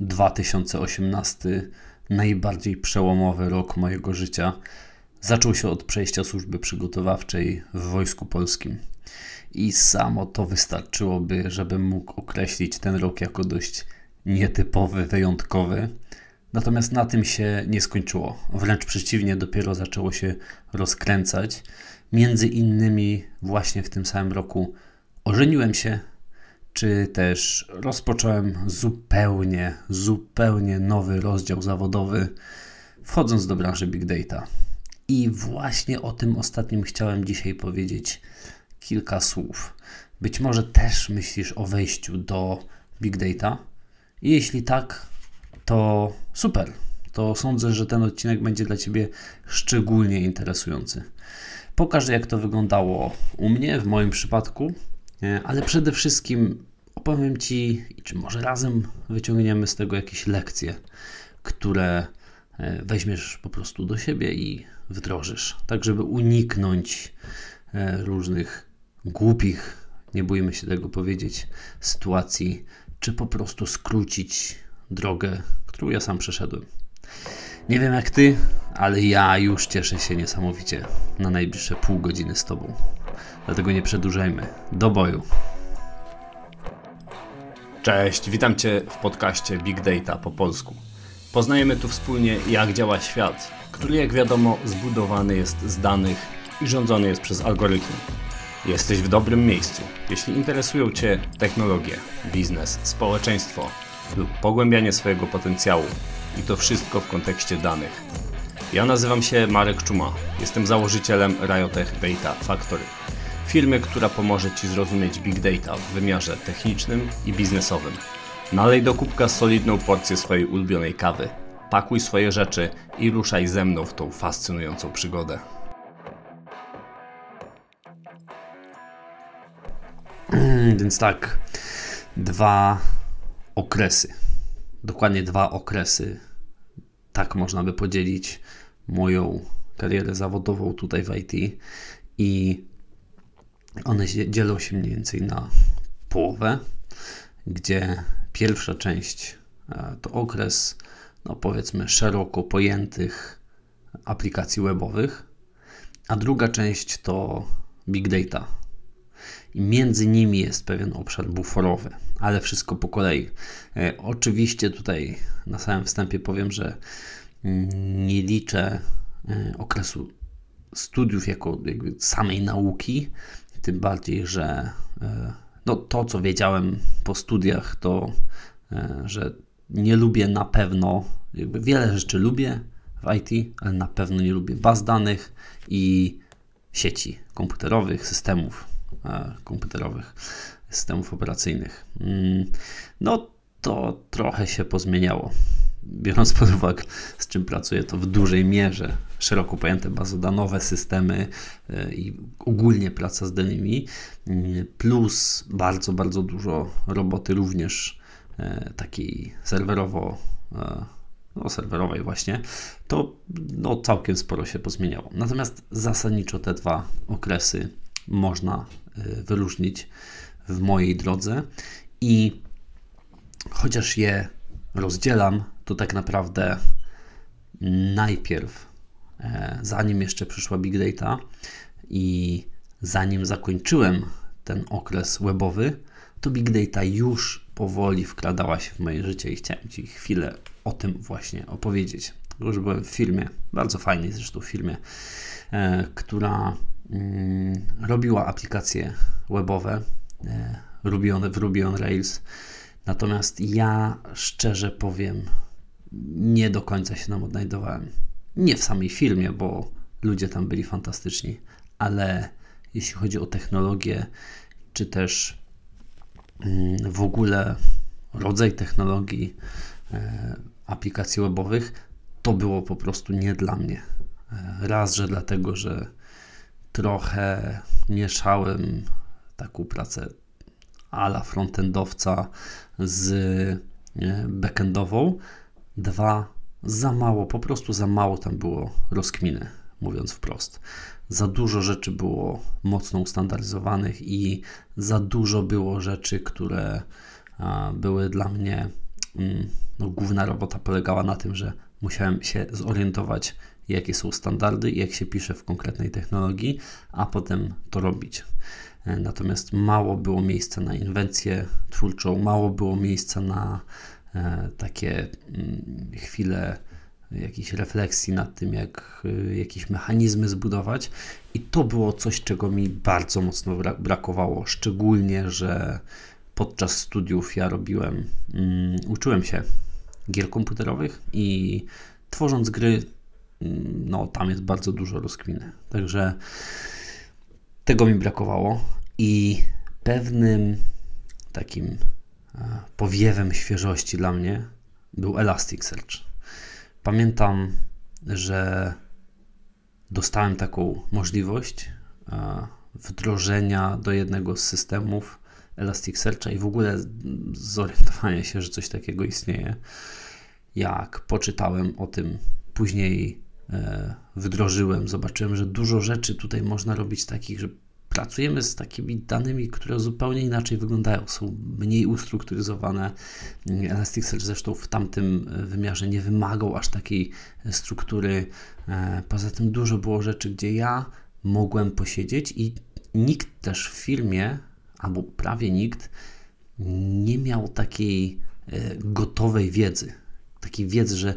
2018 najbardziej przełomowy rok mojego życia. Zaczął się od przejścia służby przygotowawczej w Wojsku Polskim. I samo to wystarczyłoby, żebym mógł określić ten rok jako dość nietypowy, wyjątkowy. Natomiast na tym się nie skończyło. Wręcz przeciwnie, dopiero zaczęło się rozkręcać. Między innymi właśnie w tym samym roku ożeniłem się, czy też rozpocząłem zupełnie, zupełnie nowy rozdział zawodowy, wchodząc do branży Big Data. I właśnie o tym ostatnim chciałem dzisiaj powiedzieć kilka słów. Być może też myślisz o wejściu do Big Data. Jeśli tak, to super. To sądzę, że ten odcinek będzie dla Ciebie szczególnie interesujący. Pokażę, jak to wyglądało u mnie, w moim przypadku, ale przede wszystkim opowiem Ci, czy może razem wyciągniemy z tego jakieś lekcje, które e, weźmiesz po prostu do siebie i wdrożysz, tak żeby uniknąć e, różnych głupich, nie bójmy się tego powiedzieć, sytuacji, czy po prostu skrócić drogę, którą ja sam przeszedłem. Nie wiem jak ty, ale ja już cieszę się niesamowicie na najbliższe pół godziny z tobą. Dlatego nie przedłużajmy. Do boju. Cześć, witam Cię w podcaście Big Data po polsku. Poznajemy tu wspólnie, jak działa świat, który, jak wiadomo, zbudowany jest z danych i rządzony jest przez algorytmy. Jesteś w dobrym miejscu. Jeśli interesują Cię technologie, biznes, społeczeństwo lub pogłębianie swojego potencjału, i to wszystko w kontekście danych. Ja nazywam się Marek Czuma, jestem założycielem Riotech Data Factory firmy, która pomoże Ci zrozumieć Big Data w wymiarze technicznym i biznesowym. Nalej do kubka solidną porcję swojej ulubionej kawy, pakuj swoje rzeczy i ruszaj ze mną w tą fascynującą przygodę. Więc tak, dwa okresy. Dokładnie dwa okresy. Tak można by podzielić moją karierę zawodową tutaj w IT. I one się, dzielą się mniej więcej na połowę, gdzie pierwsza część e, to okres, no powiedzmy, szeroko pojętych aplikacji webowych, a druga część to big data. I między nimi jest pewien obszar buforowy, ale wszystko po kolei. E, oczywiście tutaj na samym wstępie powiem, że nie liczę e, okresu studiów jako samej nauki, tym bardziej, że e, no, to, co wiedziałem po studiach, to e, że nie lubię na pewno, jakby wiele rzeczy lubię w IT, ale na pewno nie lubię baz danych i sieci komputerowych, systemów komputerowych, systemów operacyjnych. Mm, no to trochę się pozmieniało biorąc pod uwagę, z czym pracuję, to w dużej mierze szeroko pojęte bazodanowe systemy e, i ogólnie praca z danymi, mm, plus bardzo, bardzo dużo roboty również e, takiej serwerowo, e, no serwerowej właśnie, to no, całkiem sporo się pozmieniało. Natomiast zasadniczo te dwa okresy można wyróżnić w mojej drodze i chociaż je rozdzielam, to tak naprawdę najpierw, e, zanim jeszcze przyszła Big Data i zanim zakończyłem ten okres webowy, to Big Data już powoli wkradała się w moje życie i chciałem Ci chwilę o tym właśnie opowiedzieć. Już byłem w filmie, bardzo fajnej zresztą filmie, e, która mm, robiła aplikacje webowe e, Ruby w Ruby on Rails. Natomiast ja szczerze powiem, nie do końca się nam odnajdowałem. Nie w samej filmie, bo ludzie tam byli fantastyczni, ale jeśli chodzi o technologię, czy też mm, w ogóle rodzaj technologii e, aplikacji webowych, to było po prostu nie dla mnie. E, raz, że dlatego, że trochę mieszałem taką pracę ala frontendowca z e, backendową, Dwa, za mało, po prostu za mało tam było rozkminy, mówiąc wprost. Za dużo rzeczy było mocno ustandaryzowanych i za dużo było rzeczy, które były dla mnie mm, no, główna robota polegała na tym, że musiałem się zorientować, jakie są standardy i jak się pisze w konkretnej technologii, a potem to robić. E, natomiast mało było miejsca na inwencję twórczą, mało było miejsca na takie mm, chwile jakiejś refleksji nad tym, jak e, jakieś mechanizmy zbudować. I to było coś, czego mi bardzo mocno brakowało. Szczególnie, że podczas studiów ja robiłem, um, uczyłem się gier komputerowych i tworząc gry, um, no tam jest bardzo dużo rozkminy. Także tego mi brakowało i pewnym takim e, powiewem świeżości dla mnie był Elasticsearch. Pamiętam, że dostałem taką możliwość e, wdrożenia do jednego z systemów Elasticsearcha i w ogóle zorientowania się, że coś takiego istnieje. Jak poczytałem o tym, później e, wdrożyłem, zobaczyłem, że dużo rzeczy tutaj można robić takich, że pracujemy z takimi danymi, które zupełnie inaczej wyglądają, są mniej ustrukturyzowane. Elasticsearch zresztą w tamtym e, wymiarze nie wymagał aż takiej struktury. E, poza tym dużo było rzeczy, gdzie ja mogłem posiedzieć i nikt też w firmie, albo prawie nikt, nie miał takiej e, gotowej wiedzy. Takiej wiedzy, że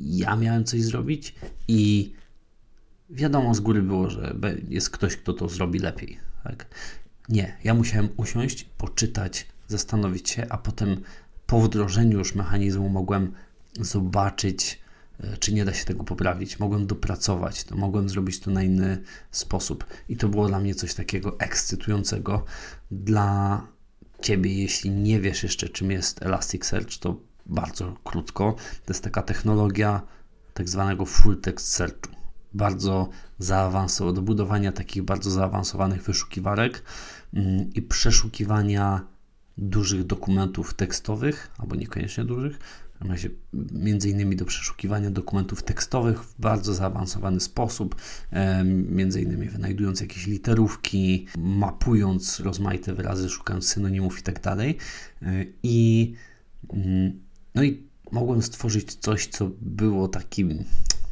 ja miałem coś zrobić i wiadomo z góry było, że jest ktoś, kto to zrobi lepiej. Tak? Nie, ja musiałem usiąść, poczytać, zastanowić się, a potem po wdrożeniu już mechanizmu mogłem zobaczyć, e, czy nie da się tego poprawić. Mogłem dopracować, to mogłem zrobić to na inny sposób. I to było dla mnie coś takiego ekscytującego. Dla Ciebie, jeśli nie wiesz jeszcze, czym jest Elasticsearch, to bardzo krótko. To jest taka technologia tak zwanego full text searchu bardzo zaawansowanych, do budowania takich bardzo zaawansowanych wyszukiwarek mm, i przeszukiwania dużych dokumentów tekstowych, albo niekoniecznie dużych, między innymi do przeszukiwania dokumentów tekstowych w bardzo zaawansowany sposób, między innymi wynajdując jakieś literówki, mapując rozmaite wyrazy, szukając synonimów i tak dalej. I mm, no i mogłem stworzyć coś, co było takim,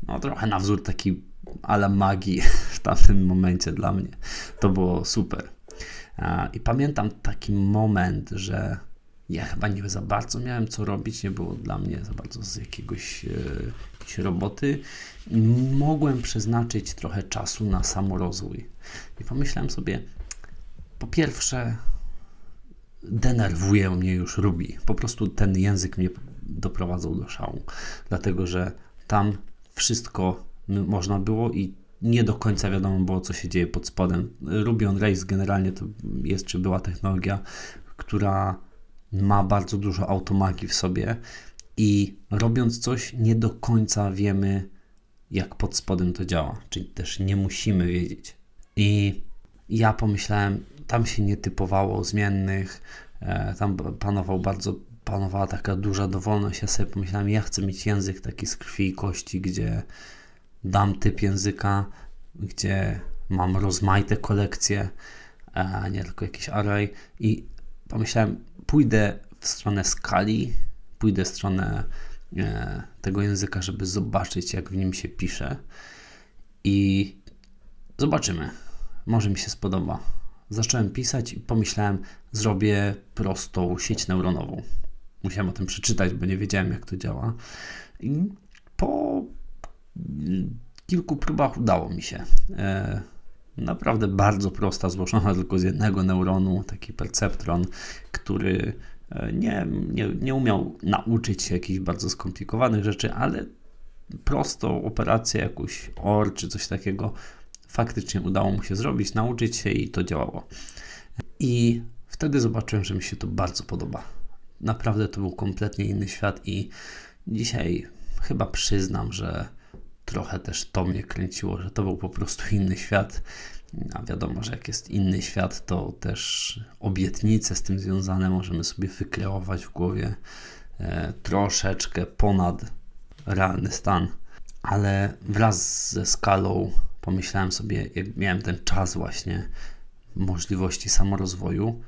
no trochę na wzór takiej ale magii w tamtym momencie dla mnie. To było super. I pamiętam taki moment, że ja chyba nie za bardzo miałem co robić, nie było dla mnie za bardzo z jakiegoś e, jakiejś roboty. Mogłem przeznaczyć trochę czasu na samorozwój. I pomyślałem sobie, po pierwsze, denerwuje mnie już Ruby. Po prostu ten język mnie doprowadzał do szału, dlatego że tam wszystko można było i nie do końca wiadomo było, co się dzieje pod spodem. Ruby on Rails generalnie to jest, czy była technologia, która ma bardzo dużo automagii w sobie i robiąc coś, nie do końca wiemy, jak pod spodem to działa, czyli też nie musimy wiedzieć. I ja pomyślałem, tam się nie typowało zmiennych, e, tam panował bardzo, panowała taka duża dowolność. Ja sobie pomyślałem, ja chcę mieć język taki z krwi i kości, gdzie dam typ języka, gdzie mam rozmaite kolekcje, a nie tylko jakiś array i pomyślałem, pójdę w stronę skali, pójdę w stronę e, tego języka, żeby zobaczyć, jak w nim się pisze i zobaczymy. Może mi się spodoba. Zacząłem pisać i pomyślałem, zrobię prostą sieć neuronową. Musiałem o tym przeczytać, bo nie wiedziałem, jak to działa. I po kilku próbach udało mi się. E, naprawdę bardzo prosta, złożona tylko z jednego neuronu, taki perceptron, który e, nie, nie, nie umiał nauczyć się jakichś bardzo skomplikowanych rzeczy, ale prostą operację, jakąś OR czy coś takiego, faktycznie udało mu się zrobić, nauczyć się i to działało. I wtedy zobaczyłem, że mi się to bardzo podoba. Naprawdę to był kompletnie inny świat i dzisiaj chyba przyznam, że trochę też to mnie kręciło, że to był po prostu inny świat. A wiadomo, że jak jest inny świat, to też obietnice z tym związane możemy sobie wykreować w głowie e, troszeczkę ponad realny stan. Ale wraz ze skalą pomyślałem sobie, jak miałem ten czas właśnie możliwości samorozwoju,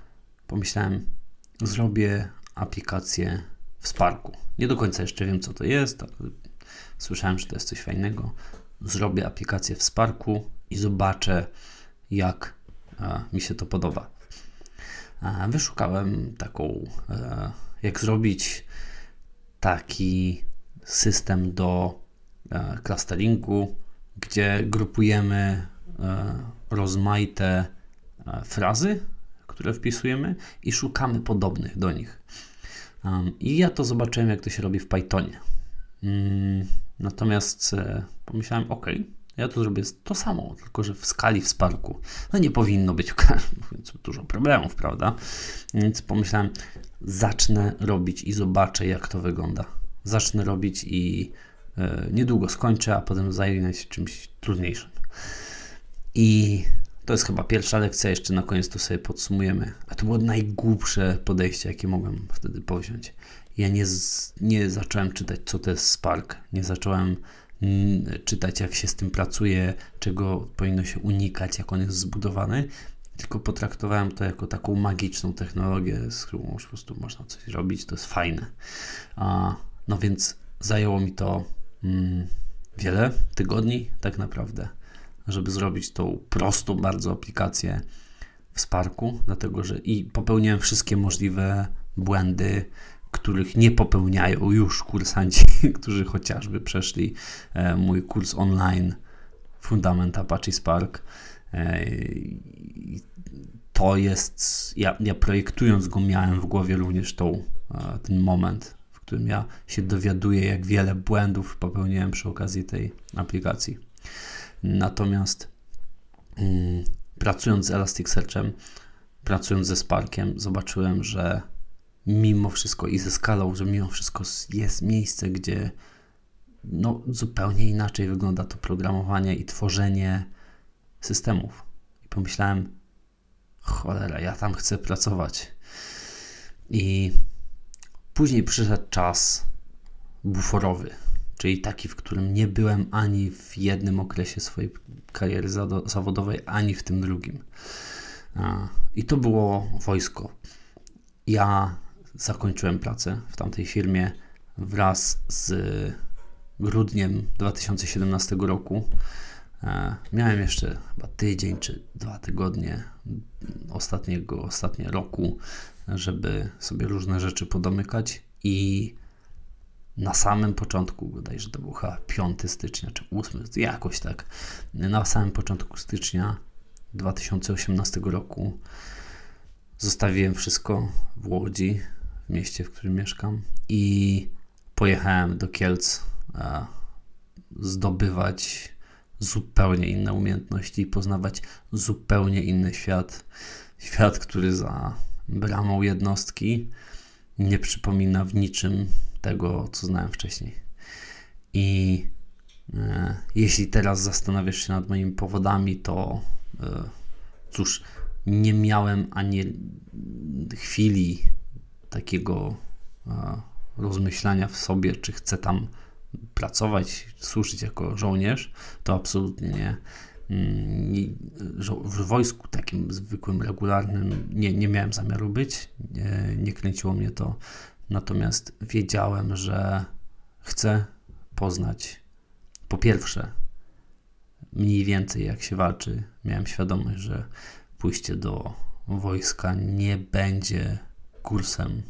pomyślałem, zrobię aplikację w Sparku. Nie do końca jeszcze wiem, co to jest, słyszałem, że to jest coś fajnego. Zrobię aplikację w Sparku i zobaczę, jak e, mi się to podoba. E, wyszukałem taką, e, jak zrobić taki system do clusteringu, gdzie grupujemy rozmaite frazy, które wpisujemy i szukamy podobnych do nich. I ja to zobaczyłem, jak to się robi w Pythonie. Natomiast e, pomyślałem, ok, ja to zrobię to samo, tylko że w skali w Sparku. No nie powinno być więc dużo problemów, prawda? Więc pomyślałem, zacznę robić i zobaczę, jak to wygląda. Zacznę robić i e, niedługo skończę, a potem zajmę się czymś trudniejszym. I to jest chyba pierwsza lekcja, jeszcze na koniec to sobie podsumujemy. A to było najgłupsze podejście, jakie mogłem wtedy powziąć. Ja nie, z, nie zacząłem czytać, co to jest Spark. Nie zacząłem mm, czytać, jak się z tym pracuje, czego powinno się unikać, jak on jest zbudowany, tylko potraktowałem to jako taką magiczną technologię, z którą po prostu można coś robić, to jest fajne. A, no więc zajęło mi to mm, wiele tygodni, tak naprawdę żeby zrobić tą prostą bardzo aplikację w Sparku, dlatego że i popełniłem wszystkie możliwe błędy, których nie popełniają już kursanci, którzy chociażby przeszli e, mój kurs online Fundament Apache Spark. E, to jest, ja, ja projektując go miałem w głowie również tą, e, ten moment, w którym ja się dowiaduję, jak wiele błędów popełniłem przy okazji tej aplikacji. Natomiast mm, pracując z Elasticsearchem, pracując ze Sparkiem, zobaczyłem, że mimo wszystko i ze skalą, że mimo wszystko jest miejsce, gdzie no, zupełnie inaczej wygląda to programowanie i tworzenie systemów. I pomyślałem, cholera, ja tam chcę pracować. I później przyszedł czas buforowy czyli taki, w którym nie byłem ani w jednym okresie swojej kariery zawodowej, ani w tym drugim. I to było wojsko. Ja zakończyłem pracę w tamtej firmie wraz z grudniem 2017 roku. Miałem jeszcze chyba tydzień czy dwa tygodnie ostatniego, ostatnie roku, żeby sobie różne rzeczy podomykać i na samym początku, bodajże to był chyba 5 stycznia czy 8, jakoś tak, na samym początku stycznia 2018 roku zostawiłem wszystko w Łodzi, mieście, w którym mieszkam i pojechałem do Kielc e, zdobywać zupełnie inne umiejętności i poznawać zupełnie inny świat. Świat, który za bramą jednostki nie przypomina w niczym tego, co znałem wcześniej. I e, jeśli teraz zastanawiasz się nad moimi powodami, to e, cóż, nie miałem ani chwili takiego rozmyślania w sobie, czy chcę tam pracować, służyć jako żołnierz, to absolutnie nie. Mm, w wojsku takim zwykłym, regularnym nie, nie miałem zamiaru być, nie, nie kręciło mnie to Natomiast wiedziałem, że chcę poznać po pierwsze mniej więcej jak się walczy. Miałem świadomość, że pójście do wojska nie będzie kursem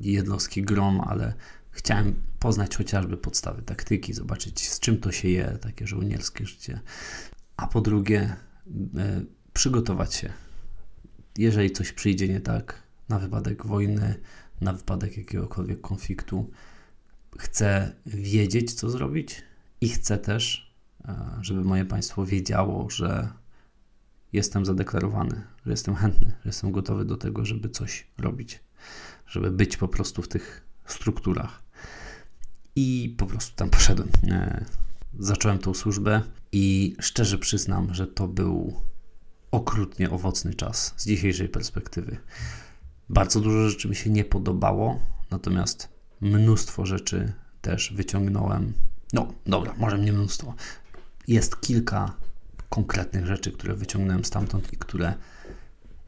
jednostki grom, ale chciałem poznać chociażby podstawy taktyki, zobaczyć z czym to się je, takie żołnierskie życie. A po drugie, e, przygotować się. Jeżeli coś przyjdzie nie tak, na wypadek wojny, na wypadek jakiegokolwiek konfliktu. Chcę wiedzieć, co zrobić i chcę też, e, żeby moje państwo wiedziało, że jestem zadeklarowany, że jestem chętny, że jestem gotowy do tego, żeby coś robić, żeby być po prostu w tych strukturach. I po prostu tam poszedłem. E, zacząłem tą służbę i szczerze przyznam, że to był okrutnie owocny czas z dzisiejszej perspektywy. Bardzo dużo rzeczy mi się nie podobało, natomiast mnóstwo rzeczy też wyciągnąłem. No, dobra, może nie mnóstwo. Jest kilka konkretnych rzeczy, które wyciągnąłem stamtąd i które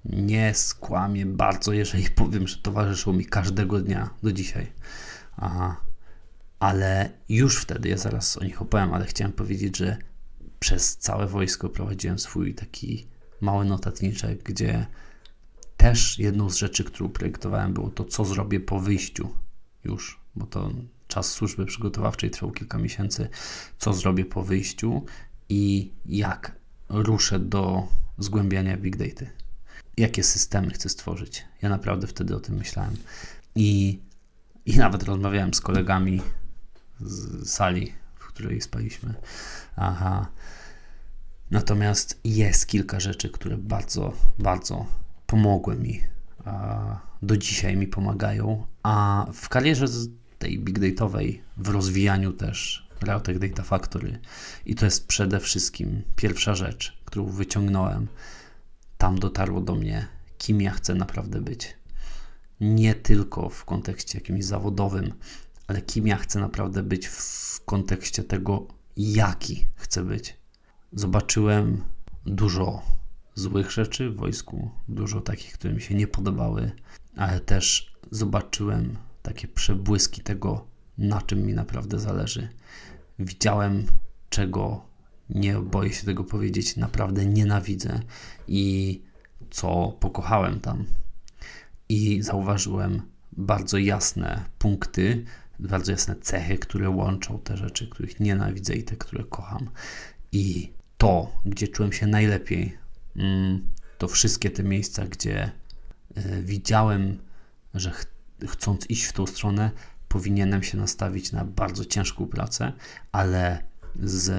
nie skłamię bardzo, jeżeli powiem, że towarzyszył mi każdego dnia do dzisiaj. Aha. Ale już wtedy, ja zaraz o nich opowiem, ale chciałem powiedzieć, że przez całe wojsko prowadziłem swój taki mały notatniczek, gdzie też jedną z rzeczy, którą projektowałem, było to, co zrobię po wyjściu już, bo to czas służby przygotowawczej trwał kilka miesięcy, co zrobię po wyjściu i jak ruszę do zgłębiania big data. Jakie systemy chcę stworzyć. Ja naprawdę wtedy o tym myślałem. I, i nawet rozmawiałem z kolegami z sali, w której spaliśmy. Aha. Natomiast jest kilka rzeczy, które bardzo, bardzo pomogły mi. Do dzisiaj mi pomagają, a w karierze tej big dataowej, w rozwijaniu też Realtek Data Factory. I to jest przede wszystkim pierwsza rzecz, którą wyciągnąłem. Tam dotarło do mnie, kim ja chcę naprawdę być. Nie tylko w kontekście jakimś zawodowym, ale kim ja chcę naprawdę być w kontekście tego, jaki chcę być. Zobaczyłem dużo złych rzeczy w wojsku, dużo takich, które mi się nie podobały, ale też zobaczyłem takie przebłyski tego, na czym mi naprawdę zależy. Widziałem, czego nie boję się tego powiedzieć, naprawdę nienawidzę i co pokochałem tam. I zauważyłem bardzo jasne punkty, bardzo jasne cechy, które łączą te rzeczy, których nienawidzę i te, które kocham. I to, gdzie czułem się najlepiej, mm, to wszystkie te miejsca, gdzie e, widziałem, że chcąc iść w tą stronę, powinienem się nastawić na bardzo ciężką pracę, ale z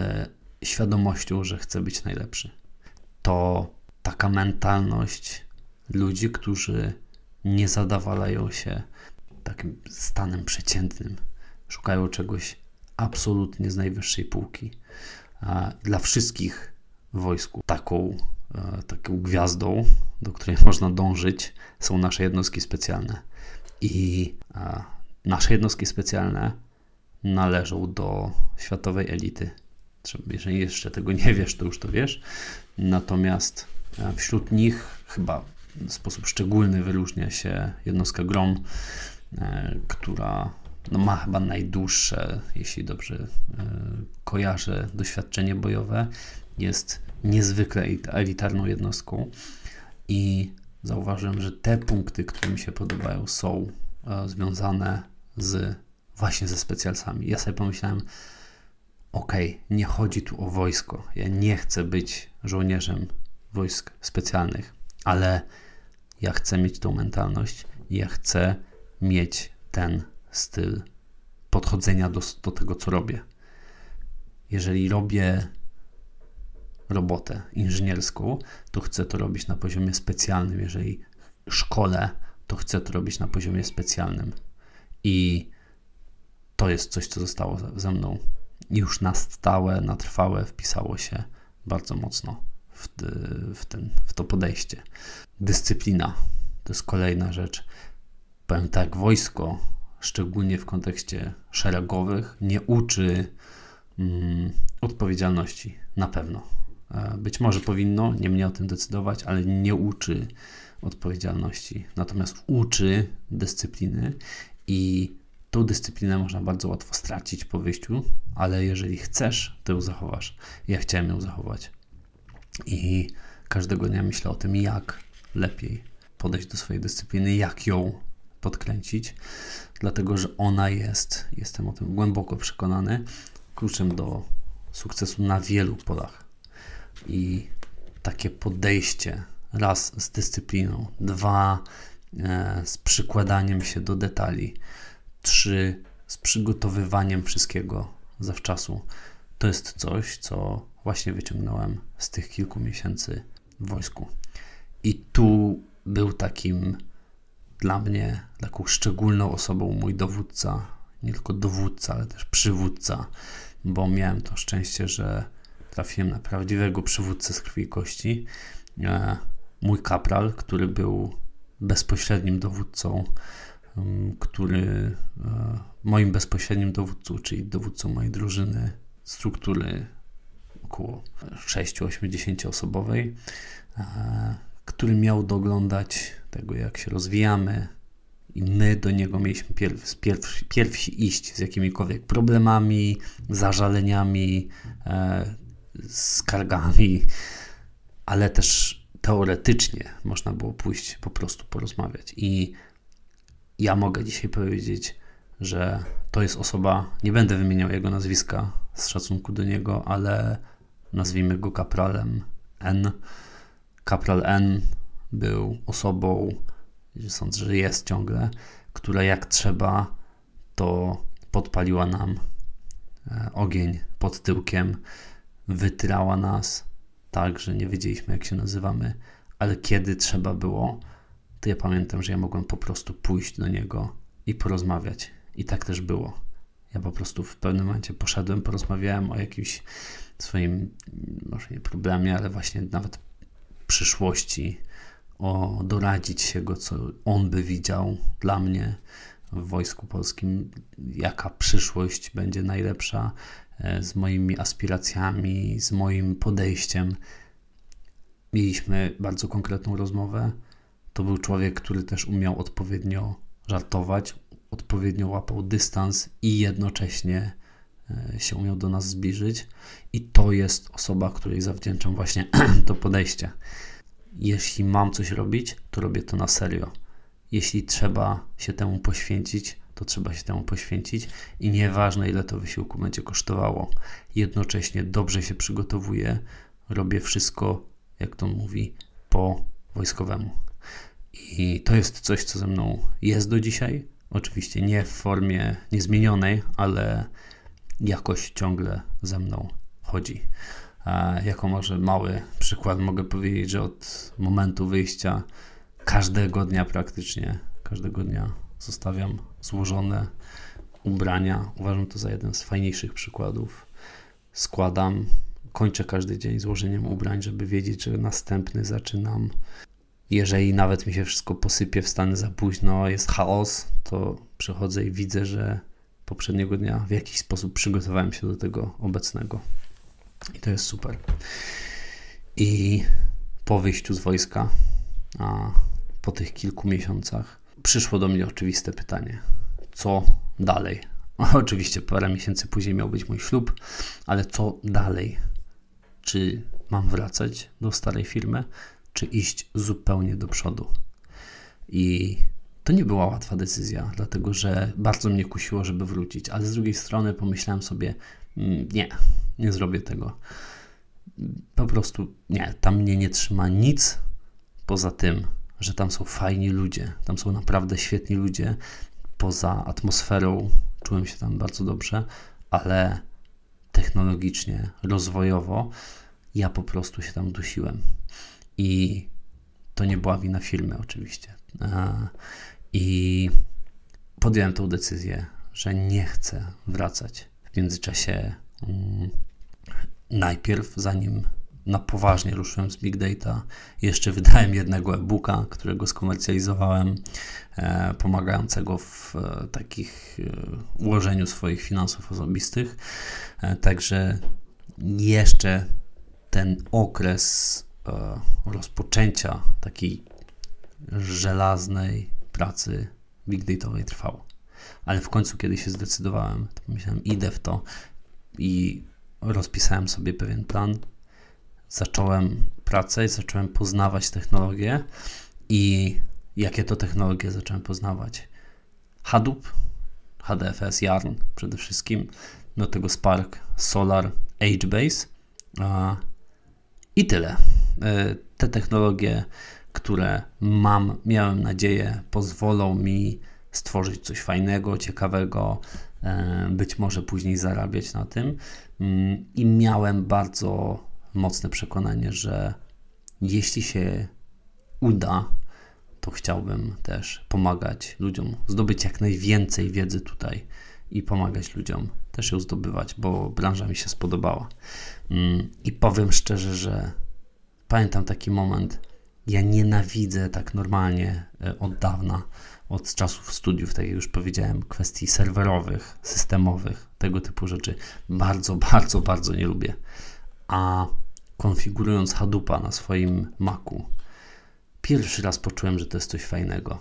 świadomością, że chcę być najlepszy. To taka mentalność ludzi, którzy nie zadawalają się takim stanem przeciętnym, szukają czegoś absolutnie z najwyższej półki. Dla wszystkich wojsku taką, e, taką gwiazdą, do której można dążyć, są nasze jednostki specjalne. I nasze jednostki specjalne należą do światowej elity. Jeżeli jeszcze tego nie wiesz, to już to wiesz. Natomiast e, wśród nich chyba w sposób szczególny wyróżnia się jednostka GROM, e, która no, ma chyba najdłuższe, jeśli dobrze e, kojarzę, doświadczenie bojowe. Jest niezwykle elitarną jednostką i zauważyłem, że te punkty, które mi się podobają, są związane z właśnie ze specjalsami. Ja sobie pomyślałem, ok, nie chodzi tu o wojsko. Ja nie chcę być żołnierzem wojsk specjalnych, ale ja chcę mieć tą mentalność, ja chcę mieć ten styl podchodzenia do, do tego, co robię. Jeżeli robię robotę inżynierską, to chcę to robić na poziomie specjalnym. Jeżeli szkole, to chcę to robić na poziomie specjalnym. I to jest coś, co zostało ze mną już na stałe, na trwałe wpisało się bardzo mocno w, w, ten, w to podejście. Dyscyplina to jest kolejna rzecz. Powiem tak, wojsko, szczególnie w kontekście szeregowych, nie uczy mm, odpowiedzialności na pewno. E, być może powinno, nie mnie o tym decydować, ale nie uczy odpowiedzialności. Natomiast uczy dyscypliny i tą dyscyplinę można bardzo łatwo stracić po wyjściu, ale jeżeli chcesz, to ją zachowasz. Ja chciałem ją zachować. I każdego dnia myślę o tym, jak lepiej podejść do swojej dyscypliny, jak ją podkręcić, dlatego że ona jest, jestem o tym głęboko przekonany, kluczem do sukcesu na wielu polach. I takie podejście, raz z dyscypliną, dwa e, z przykładaniem się do detali, trzy z przygotowywaniem wszystkiego zawczasu, to jest coś, co właśnie wyciągnąłem z tych kilku miesięcy w wojsku. I tu był takim dla mnie taką szczególną osobą mój dowódca, nie tylko dowódca, ale też przywódca, bo miałem to szczęście, że trafiłem na prawdziwego przywódcę z krwi i kości. Mój kapral, który był bezpośrednim dowódcą, który e, moim bezpośrednim dowódcą, czyli dowódcą mojej drużyny, struktury około 6-80 osobowej. E, który miał doglądać tego, jak się rozwijamy, i my do niego mieliśmy pierw, pierw, pierwsi iść z jakimikolwiek problemami, zażaleniami, e, skargami, ale też teoretycznie można było pójść po prostu porozmawiać. I ja mogę dzisiaj powiedzieć, że to jest osoba, nie będę wymieniał jego nazwiska z szacunku do niego, ale nazwijmy go kapralem N. Kapral N był osobą, sądzę, że jest ciągle, która jak trzeba, to podpaliła nam e, ogień pod tyłkiem, wytrała nas tak, że nie wiedzieliśmy, jak się nazywamy, ale kiedy trzeba było, to ja pamiętam, że ja mogłem po prostu pójść do niego i porozmawiać. I tak też było. Ja po prostu w pewnym momencie poszedłem, porozmawiałem o jakimś swoim, może nie problemie, ale właśnie nawet przyszłości, o doradzić się go, co on by widział dla mnie w Wojsku Polskim, jaka przyszłość będzie najlepsza z moimi aspiracjami, z moim podejściem. Mieliśmy bardzo konkretną rozmowę. To był człowiek, który też umiał odpowiednio żartować, odpowiednio łapał dystans i jednocześnie e, się umiał do nas zbliżyć. I to jest osoba, której zawdzięczam właśnie to podejście. Jeśli mam coś robić, to robię to na serio. Jeśli trzeba się temu poświęcić, to trzeba się temu poświęcić i nieważne ile to wysiłku będzie kosztowało. Jednocześnie dobrze się przygotowuję, robię wszystko, jak to mówi, po wojskowemu. I to jest coś, co ze mną jest do dzisiaj. Oczywiście nie w formie niezmienionej, ale jakoś ciągle ze mną chodzi. Jako może mały przykład mogę powiedzieć, że od momentu wyjścia każdego dnia praktycznie, każdego dnia zostawiam złożone ubrania. Uważam to za jeden z fajniejszych przykładów. Składam, kończę każdy dzień złożeniem ubrań, żeby wiedzieć, że następny zaczynam jeżeli nawet mi się wszystko posypie, wstanę za późno, jest chaos, to przychodzę i widzę, że poprzedniego dnia w jakiś sposób przygotowałem się do tego obecnego. I to jest super. I po wyjściu z wojska, a po tych kilku miesiącach, przyszło do mnie oczywiste pytanie: co dalej? Oczywiście parę miesięcy później miał być mój ślub, ale co dalej? Czy mam wracać do starej firmy? czy iść zupełnie do przodu. I to nie była łatwa decyzja, dlatego że bardzo mnie kusiło, żeby wrócić, ale z drugiej strony pomyślałem sobie, mm, nie, nie zrobię tego. Po prostu nie, tam mnie nie trzyma nic poza tym, że tam są fajni ludzie, tam są naprawdę świetni ludzie. Poza atmosferą czułem się tam bardzo dobrze, ale technologicznie, rozwojowo ja po prostu się tam dusiłem. I to nie była wina firmy, oczywiście. I podjąłem tą decyzję, że nie chcę wracać. W międzyczasie um, najpierw, zanim na poważnie ruszyłem z Big Data, jeszcze wydałem jednego e-booka, którego skomercjalizowałem, e, pomagającego w e, takich e, ułożeniu swoich finansów osobistych. Także jeszcze ten okres rozpoczęcia takiej żelaznej pracy big dataowej trwało. Ale w końcu, kiedy się zdecydowałem, to pomyślałem, idę w to i rozpisałem sobie pewien plan. Zacząłem pracę i zacząłem poznawać technologię i jakie to technologie zacząłem poznawać. Hadoop, HDFS, Yarn przede wszystkim, do tego Spark, Solar, HBase i tyle. E, te technologie, które mam, miałem nadzieję, pozwolą mi stworzyć coś fajnego, ciekawego, e, być może później zarabiać na tym. Mm, I miałem bardzo mocne przekonanie, że jeśli się uda, to chciałbym też pomagać ludziom, zdobyć jak najwięcej wiedzy tutaj i pomagać ludziom też ją zdobywać, bo branża mi się spodobała. Mm, I powiem szczerze, że pamiętam taki moment, ja nienawidzę tak normalnie e, od dawna, od czasów studiów, tak jak już powiedziałem, kwestii serwerowych, systemowych, tego typu rzeczy. Bardzo, bardzo, bardzo nie lubię. A konfigurując Hadoopa na swoim Macu, pierwszy raz poczułem, że to jest coś fajnego.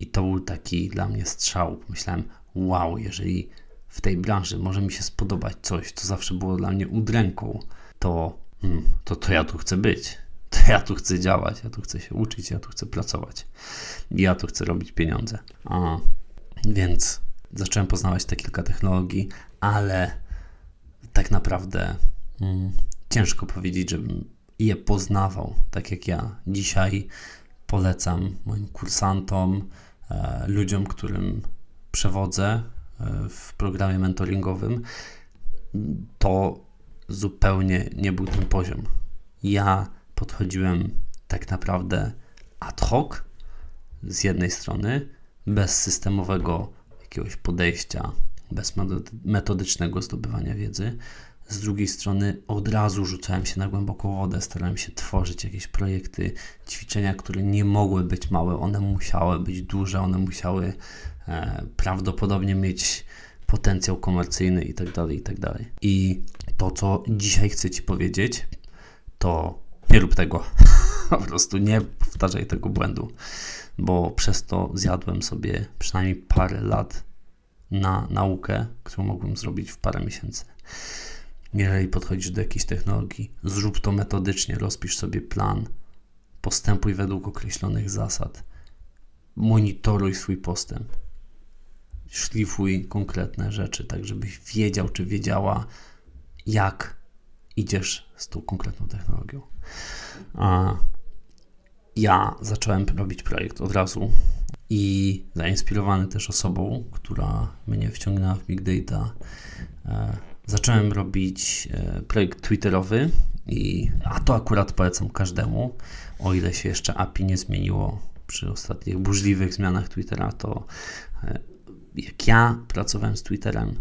I to był taki dla mnie strzał. Myślałem, wow, jeżeli w tej branży może mi się spodobać coś, co zawsze było dla mnie udręką, to, hmm, to, to ja tu chcę być. To ja tu chcę działać, ja tu chcę się uczyć, ja tu chcę pracować. Ja tu chcę robić pieniądze. A, więc zacząłem poznawać te kilka technologii, ale tak naprawdę ciężko powiedzieć, żebym je poznawał, tak jak ja dzisiaj polecam moim kursantom, e, ludziom, którym przewodzę e, w programie mentoringowym, to zupełnie nie był ten poziom. Ja podchodziłem tak naprawdę ad hoc z jednej strony, bez systemowego jakiegoś podejścia, bez metodycznego zdobywania wiedzy, z drugiej strony od razu rzucałem się na głęboką wodę, starałem się tworzyć jakieś projekty, ćwiczenia, które nie mogły być małe, one musiały być duże, one musiały e, prawdopodobnie mieć potencjał komercyjny i tak dalej, i tak. I to, co dzisiaj chcę Ci powiedzieć, to nie rób tego. po prostu nie powtarzaj tego błędu, bo przez to zjadłem sobie przynajmniej parę lat na naukę, którą mogłem zrobić w parę miesięcy. Jeżeli podchodzisz do jakiejś technologii, zrób to metodycznie, rozpisz sobie plan, postępuj według określonych zasad, monitoruj swój postęp, szlifuj konkretne rzeczy, tak żebyś wiedział czy wiedziała, jak idziesz z tą konkretną technologią. A ja zacząłem robić projekt od razu i zainspirowany też osobą, która mnie wciągnęła w Big Data. E, zacząłem robić e, projekt Twitterowy, i, a to akurat polecam każdemu, o ile się jeszcze API nie zmieniło przy ostatnich burzliwych zmianach Twittera, to e, jak ja pracowałem z Twitterem,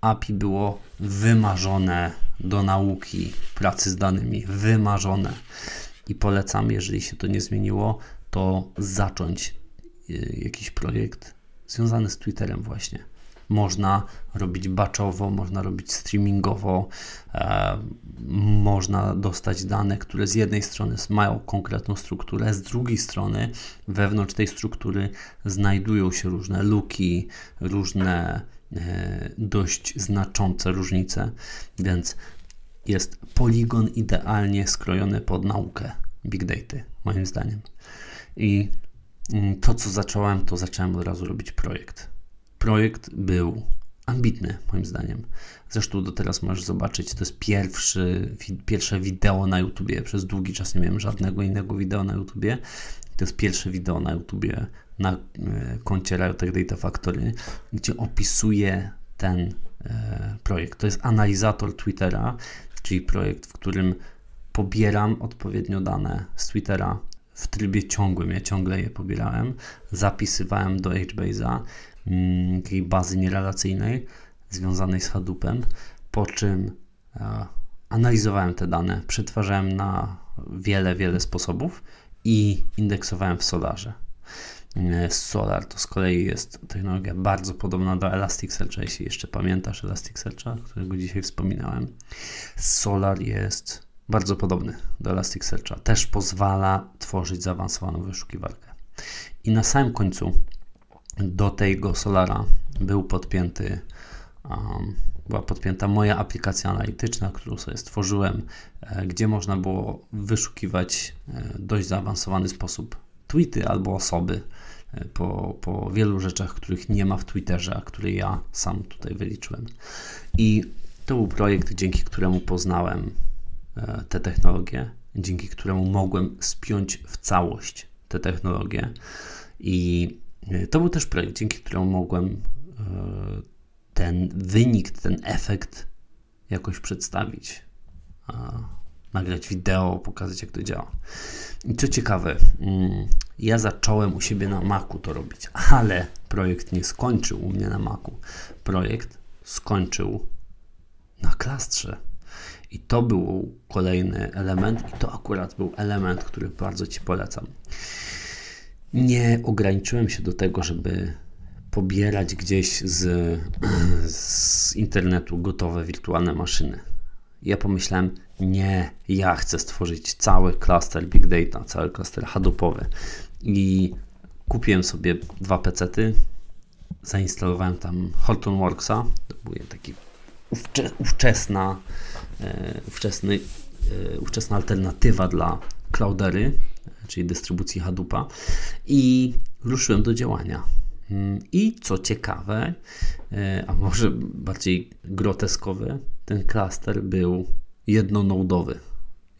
API było wymarzone do nauki pracy z danymi, wymarzone. I polecam, jeżeli się to nie zmieniło, to zacząć e, jakiś projekt związany z Twitterem właśnie. Można robić batchowo, można robić streamingowo, e, można dostać dane, które z jednej strony mają konkretną strukturę, z drugiej strony wewnątrz tej struktury znajdują się różne luki, różne e, dość znaczące różnice, więc jest poligon idealnie skrojony pod naukę big data, moim zdaniem. I mm, to, co zacząłem, to zacząłem od razu robić projekt projekt był ambitny, moim zdaniem. Zresztą do teraz możesz zobaczyć, to jest pierwszy, pierwsze wideo na YouTubie. Przez długi czas nie miałem żadnego innego wideo na YouTubie. To jest pierwsze wideo na YouTubie na e, koncie Riotech Data Factory, gdzie opisuję ten e, projekt. To jest analizator Twittera, czyli projekt, w którym pobieram odpowiednio dane z Twittera w trybie ciągłym. Ja ciągle je pobierałem, zapisywałem do HBase'a takiej bazy nierelacyjnej związanej z Hadoopem, po czym e, analizowałem te dane, przetwarzałem na wiele, wiele sposobów i indeksowałem w Solarze. E, Solar to z kolei jest technologia bardzo podobna do Elasticsearcha, jeśli jeszcze pamiętasz Elasticsearcha, którego dzisiaj wspominałem. Solar jest bardzo podobny do Elasticsearcha. Też pozwala tworzyć zaawansowaną wyszukiwarkę. I na samym końcu do tego Solara był podpięty, um, była podpięta moja aplikacja analityczna, którą sobie stworzyłem, e, gdzie można było wyszukiwać e, dość zaawansowany sposób tweety albo osoby e, po, po wielu rzeczach, których nie ma w Twitterze, a które ja sam tutaj wyliczyłem. I to był projekt, dzięki któremu poznałem te technologie, dzięki któremu mogłem spiąć w całość te technologie i to był też projekt, dzięki któremu mogłem e, ten wynik, ten efekt jakoś przedstawić. Nagrać wideo, pokazać jak to działa. I co ciekawe, mm, ja zacząłem u siebie na Macu to robić, ale projekt nie skończył u mnie na Macu. Projekt skończył na klastrze. I to był kolejny element, i to akurat był element, który bardzo Ci polecam nie ograniczyłem się do tego, żeby pobierać gdzieś z, z internetu gotowe wirtualne maszyny. Ja pomyślałem, nie, ja chcę stworzyć cały klaster Big Data, cały klaster Hadoopowy. I kupiłem sobie dwa pecety, zainstalowałem tam Hortonworksa, to był taki ówcze, ówczesna, e, ówczesny, e, ówczesna alternatywa dla Cloudery, czyli dystrybucji Hadoopa i ruszyłem do działania. Mm, I co ciekawe, e, a może bardziej groteskowe, ten klaster był jednonodowy.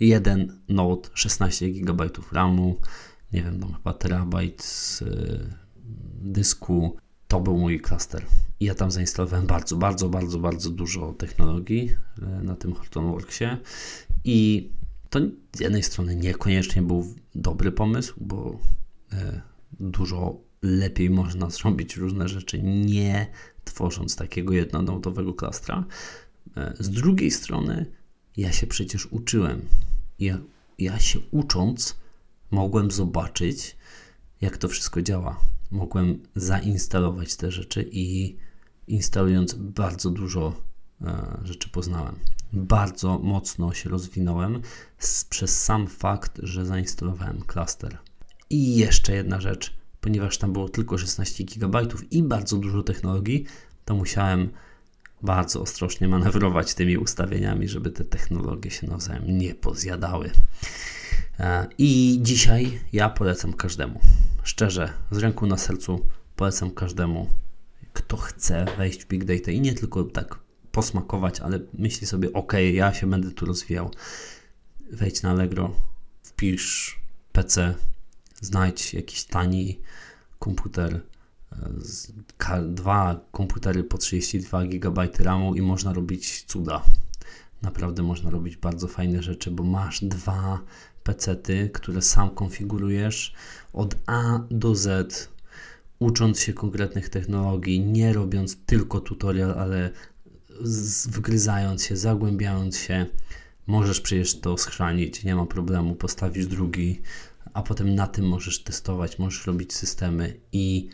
Jeden node, 16 GB RAMu, nie wiem, tam chyba terabajt z dysku. To był mój klaster. I ja tam zainstalowałem bardzo, bardzo, bardzo, bardzo dużo technologii e, na tym Hortonworksie i to z jednej strony niekoniecznie był dobry pomysł, bo e, dużo lepiej można zrobić różne rzeczy, nie tworząc takiego jednonodowego klastra. E, z drugiej strony, ja się przecież uczyłem. Ja, ja się ucząc, mogłem zobaczyć, jak to wszystko działa. Mogłem zainstalować te rzeczy i instalując bardzo dużo rzeczy poznałem. Bardzo mocno się rozwinąłem z, przez sam fakt, że zainstalowałem klaster. I jeszcze jedna rzecz, ponieważ tam było tylko 16 GB i bardzo dużo technologii, to musiałem bardzo ostrożnie manewrować tymi ustawieniami, żeby te technologie się nawzajem nie pozjadały. E, I dzisiaj ja polecam każdemu. Szczerze, z ręką na sercu polecam każdemu, kto chce wejść w Big Data i nie tylko tak posmakować, ale myśli sobie, ok, ja się będę tu rozwijał. Wejdź na Allegro, wpisz PC, znajdź jakiś tani komputer, dwa komputery po 32 GB RAMu i można robić cuda. Naprawdę można robić bardzo fajne rzeczy, bo masz dwa pecety, które sam konfigurujesz od A do Z, ucząc się konkretnych technologii, nie robiąc tylko tutorial, ale wgryzając się, zagłębiając się. Możesz przecież to schrzanić, nie ma problemu, postawisz drugi, a potem na tym możesz testować, możesz robić systemy i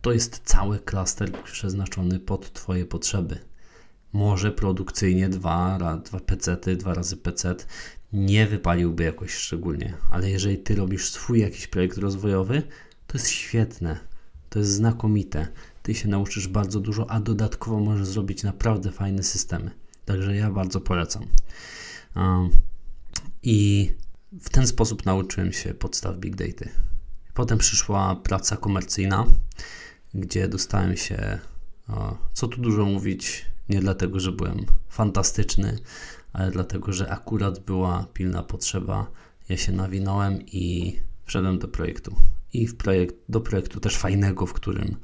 to jest cały klaster przeznaczony pod Twoje potrzeby. Może produkcyjnie dwa, dwa PC, dwa razy PC nie wypaliłby jakoś szczególnie, ale jeżeli Ty robisz swój jakiś projekt rozwojowy, to jest świetne, to jest znakomite. Ty się nauczysz bardzo dużo, a dodatkowo możesz zrobić naprawdę fajne systemy. Także ja bardzo polecam. I w ten sposób nauczyłem się podstaw Big Data. Potem przyszła praca komercyjna, gdzie dostałem się, co tu dużo mówić, nie dlatego, że byłem fantastyczny, ale dlatego, że akurat była pilna potrzeba. Ja się nawinąłem i wszedłem do projektu. I w projekt, do projektu też fajnego, w którym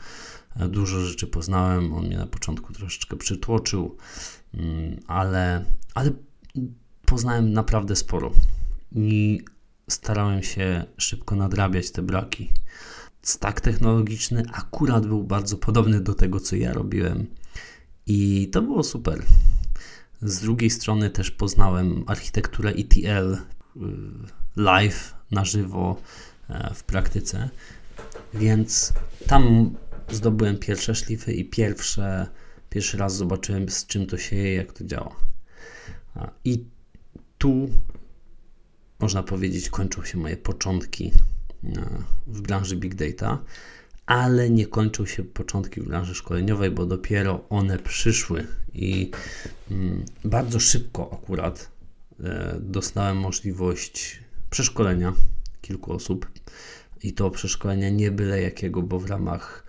dużo rzeczy poznałem. On mnie na początku troszeczkę przytłoczył, mm, ale, ale poznałem naprawdę sporo i starałem się szybko nadrabiać te braki. Stack technologiczny akurat był bardzo podobny do tego, co ja robiłem, i to było super. Z drugiej strony też poznałem architekturę ETL y, live, na żywo, e, w praktyce, więc tam zdobyłem pierwsze szlify i pierwsze, pierwszy raz zobaczyłem z czym to się je, jak to działa. I tu można powiedzieć kończą się moje początki e, w branży Big Data, ale nie kończą się początki w branży szkoleniowej, bo dopiero one przyszły i mm, bardzo szybko akurat e, dostałem możliwość przeszkolenia kilku osób i to przeszkolenia nie byle jakiego, bo w ramach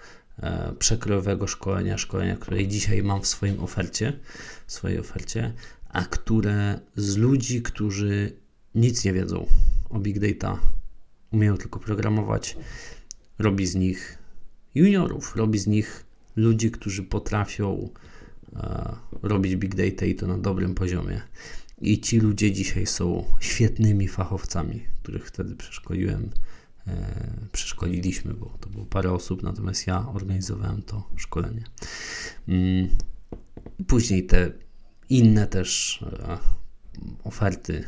przekrojowego szkolenia, szkolenia, które dzisiaj mam w swoim ofercie, w swojej ofercie, a które z ludzi, którzy nic nie wiedzą o big data, umieją tylko programować, robi z nich juniorów, robi z nich ludzi, którzy potrafią e, robić big data i to na dobrym poziomie. I ci ludzie dzisiaj są świetnymi fachowcami, których wtedy przeszkoliłem, e, przeszkoliliśmy, bo to było parę osób, natomiast ja organizowałem to szkolenie. Mm, później te inne też e, oferty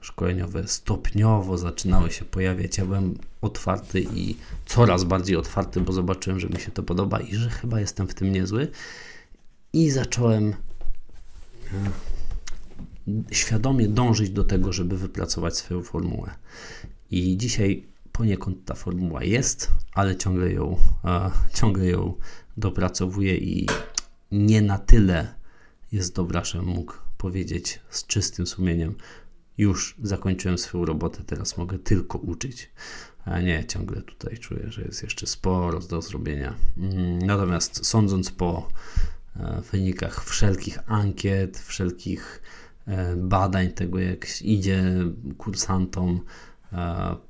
szkoleniowe stopniowo zaczynały się pojawiać. Ja byłem otwarty i coraz bardziej otwarty, bo zobaczyłem, że mi się to podoba i że chyba jestem w tym niezły. I zacząłem e, świadomie dążyć do tego, żeby wypracować swoją formułę. I dzisiaj poniekąd ta formuła jest, ale ciągle ją, e, ciągle ją dopracowuję i nie na tyle jest dobra, żebym mógł powiedzieć z czystym sumieniem, już zakończyłem swoją robotę, teraz mogę tylko uczyć. A nie, ciągle tutaj czuję, że jest jeszcze sporo do zrobienia. Mm, natomiast sądząc po e, wynikach wszelkich ankiet, wszelkich e, badań tego, jak idzie kursantom, e,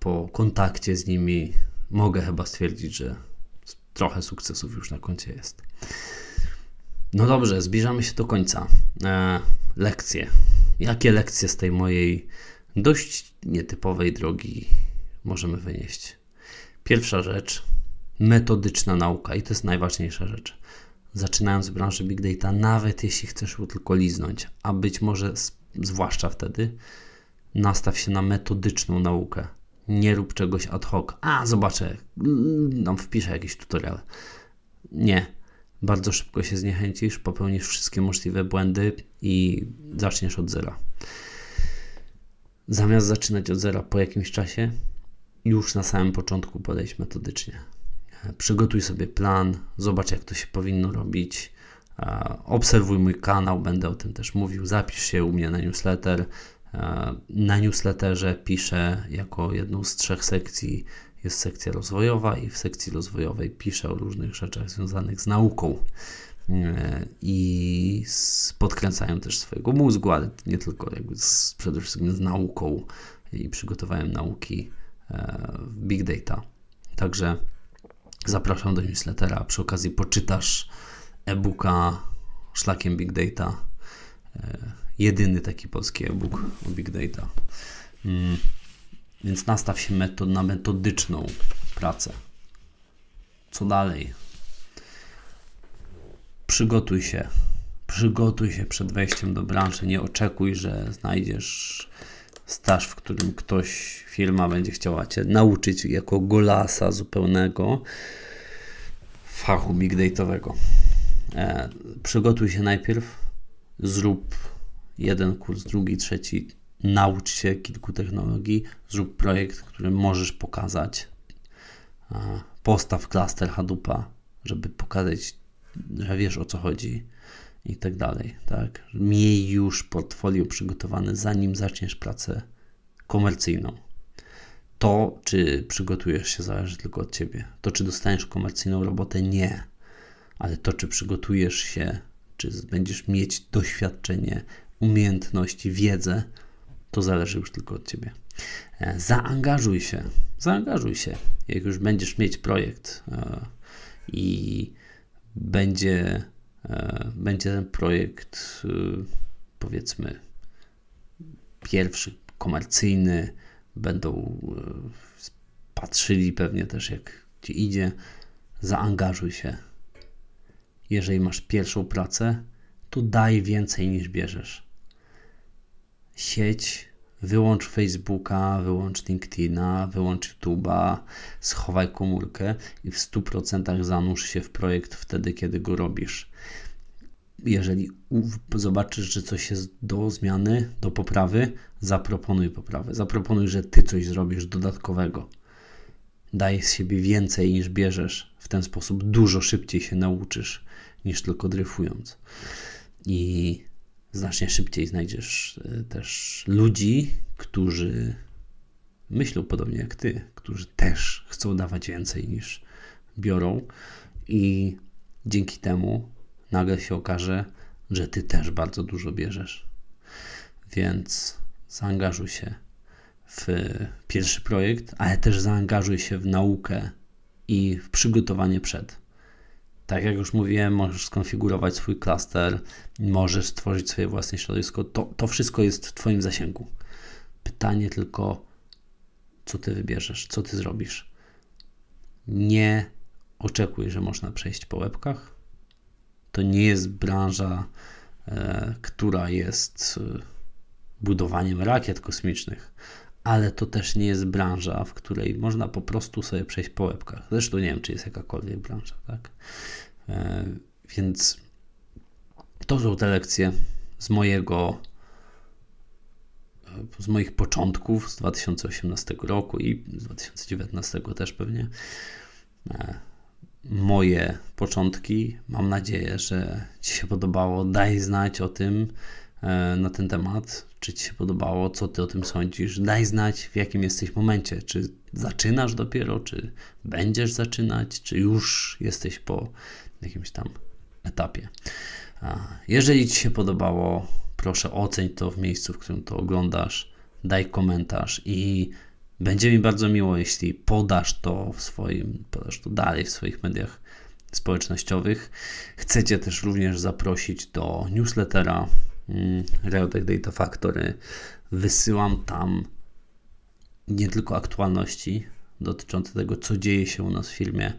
po kontakcie z nimi, mogę chyba stwierdzić, że trochę sukcesów już na koncie jest. No dobrze, zbliżamy się do końca. E, lekcje. Jakie lekcje z tej mojej dość nietypowej drogi możemy wynieść? Pierwsza rzecz, metodyczna nauka i to jest najważniejsza rzecz. Zaczynając w branży Big Data, nawet jeśli chcesz ją tylko liznąć, a być może zwłaszcza wtedy, nastaw się na metodyczną naukę. Nie rób czegoś ad hoc. A, zobaczę, nam wpiszę jakiś tutorial. Nie bardzo szybko się zniechęcisz, popełnisz wszystkie możliwe błędy i zaczniesz od zera. Zamiast zaczynać od zera po jakimś czasie, już na samym początku podejść metodycznie. Przygotuj sobie plan, zobacz jak to się powinno robić. Obserwuj mój kanał, będę o tym też mówił. Zapisz się u mnie na newsletter. Na newsletterze piszę jako jedną z trzech sekcji jest sekcja rozwojowa i w sekcji rozwojowej piszę o różnych rzeczach związanych z nauką e, i podkręcają też swojego mózgu, ale nie tylko, jakby z, przede wszystkim z nauką i przygotowałem nauki e, w Big Data. Także zapraszam do newslettera. Przy okazji poczytasz e-booka Szlakiem Big Data. Jedyny taki polski e-book o Big Data. Mm. Więc nastaw się metod, na metodyczną pracę. Co dalej? Przygotuj się. Przygotuj się przed wejściem do branży. Nie oczekuj, że znajdziesz staż, w którym ktoś, firma będzie chciała Cię nauczyć jako golasa zupełnego fachu big dataowego. E, przygotuj się najpierw, zrób jeden kurs, drugi, trzeci, naucz się kilku technologii, zrób projekt, który możesz pokazać. Postaw klaster Hadoopa, żeby pokazać, że wiesz o co chodzi i tak dalej. Tak? Miej już portfolio przygotowane, zanim zaczniesz pracę komercyjną. To, czy przygotujesz się, zależy tylko od ciebie. To, czy dostaniesz komercyjną robotę, nie. Ale to, czy przygotujesz się, czy będziesz mieć doświadczenie, umiejętności, wiedzę, to zależy już tylko od ciebie. E, zaangażuj się, zaangażuj się. Jak już będziesz mieć projekt e, i będzie, e, będzie ten projekt, powiedzmy, pierwszy, komercyjny, będą patrzyli pewnie też, jak ci idzie. Zaangażuj się. Jeżeli masz pierwszą pracę, to daj więcej niż bierzesz sieć, wyłącz Facebooka, wyłącz LinkedIna, wyłącz YouTube'a, schowaj komórkę i w 100% zanurz się w projekt wtedy, kiedy go robisz. Jeżeli zobaczysz, że coś jest do zmiany, do poprawy, zaproponuj poprawę. Zaproponuj, że ty coś zrobisz dodatkowego. Daj z siebie więcej niż bierzesz. W ten sposób dużo szybciej się nauczysz niż tylko dryfując. I znacznie szybciej znajdziesz e, też ludzi, którzy myślą podobnie jak ty, którzy też chcą dawać więcej niż biorą, i dzięki temu nagle się okaże, że ty też bardzo dużo bierzesz. Więc zaangażuj się w pierwszy projekt, ale też zaangażuj się w naukę i w przygotowanie przed. Tak jak już mówiłem, możesz skonfigurować swój klaster, możesz stworzyć swoje własne środowisko. To, to wszystko jest w Twoim zasięgu. Pytanie tylko, co Ty wybierzesz, co Ty zrobisz. Nie oczekuj, że można przejść po łebkach. To nie jest branża, e, która jest e, budowaniem rakiet kosmicznych, ale to też nie jest branża, w której można po prostu sobie przejść po łebkach. Zresztą nie wiem, czy jest jakakolwiek branża, tak? E, więc to są te lekcje z mojego z moich początków z 2018 roku i z 2019 też pewnie. E, moje początki. Mam nadzieję, że Ci się podobało. Daj znać o tym e, na ten temat, czy Ci się podobało, co Ty o tym sądzisz. Daj znać, w jakim jesteś momencie. Czy zaczynasz dopiero, czy będziesz zaczynać, czy już jesteś po jakimś tam etapie. Jeżeli Ci się podobało, proszę oceń to w miejscu, w którym to oglądasz, daj komentarz i będzie mi bardzo miło, jeśli podasz to w swoim, podasz to dalej w swoich mediach społecznościowych. Chcecie też również zaprosić do newslettera mm, Realtech Data Factory. Wysyłam tam nie tylko aktualności dotyczące tego, co dzieje się u nas w filmie,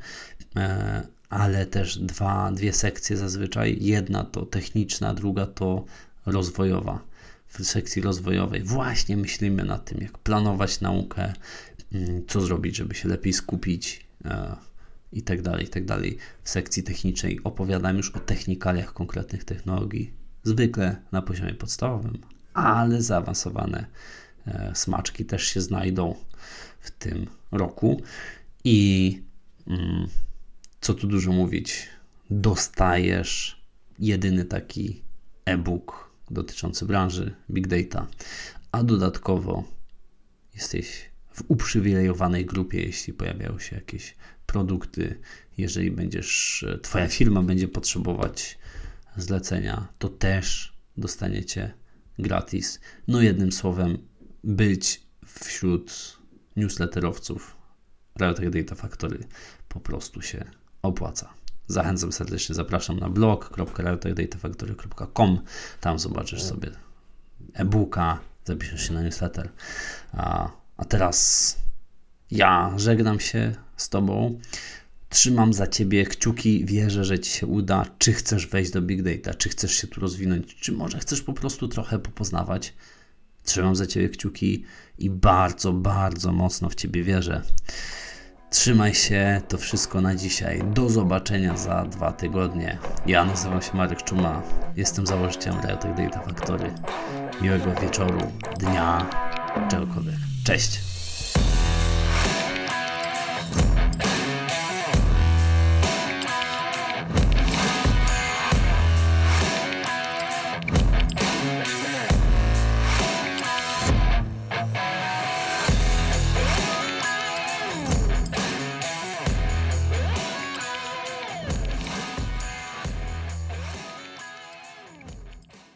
e, ale też dwa, dwie sekcje zazwyczaj. Jedna to techniczna, druga to rozwojowa. W sekcji rozwojowej właśnie myślimy nad tym, jak planować naukę, mm, co zrobić, żeby się lepiej skupić e, i tak dalej, i tak dalej. W sekcji technicznej opowiadam już o technikaliach konkretnych technologii, zwykle na poziomie podstawowym, ale zaawansowane e, smaczki też się znajdą w tym roku. I mm, co tu dużo mówić, dostajesz jedyny taki e-book dotyczący branży Big Data, a dodatkowo jesteś w uprzywilejowanej grupie, jeśli pojawiają się jakieś produkty, jeżeli będziesz, Twoja firma będzie potrzebować zlecenia, to też dostaniecie gratis. No jednym słowem, być wśród newsletterowców Realtek Data Factory po prostu się opłaca. Zachęcam serdecznie, zapraszam na blog.realtekdatafactory.com. Tam zobaczysz sobie e-booka, zapiszesz się na newsletter. A, a teraz ja żegnam się z Tobą. Trzymam za Ciebie kciuki, wierzę, że Ci się uda. Czy chcesz wejść do Big Data, czy chcesz się tu rozwinąć, czy może chcesz po prostu trochę popoznawać. Trzymam za Ciebie kciuki i bardzo, bardzo mocno w Ciebie wierzę. Trzymaj się, to wszystko na dzisiaj. Do zobaczenia za dwa tygodnie. Ja nazywam się Marek Czuma, jestem założycielem Realtek Data Factory. Miłego wieczoru, dnia, czegokolwiek. Cześć!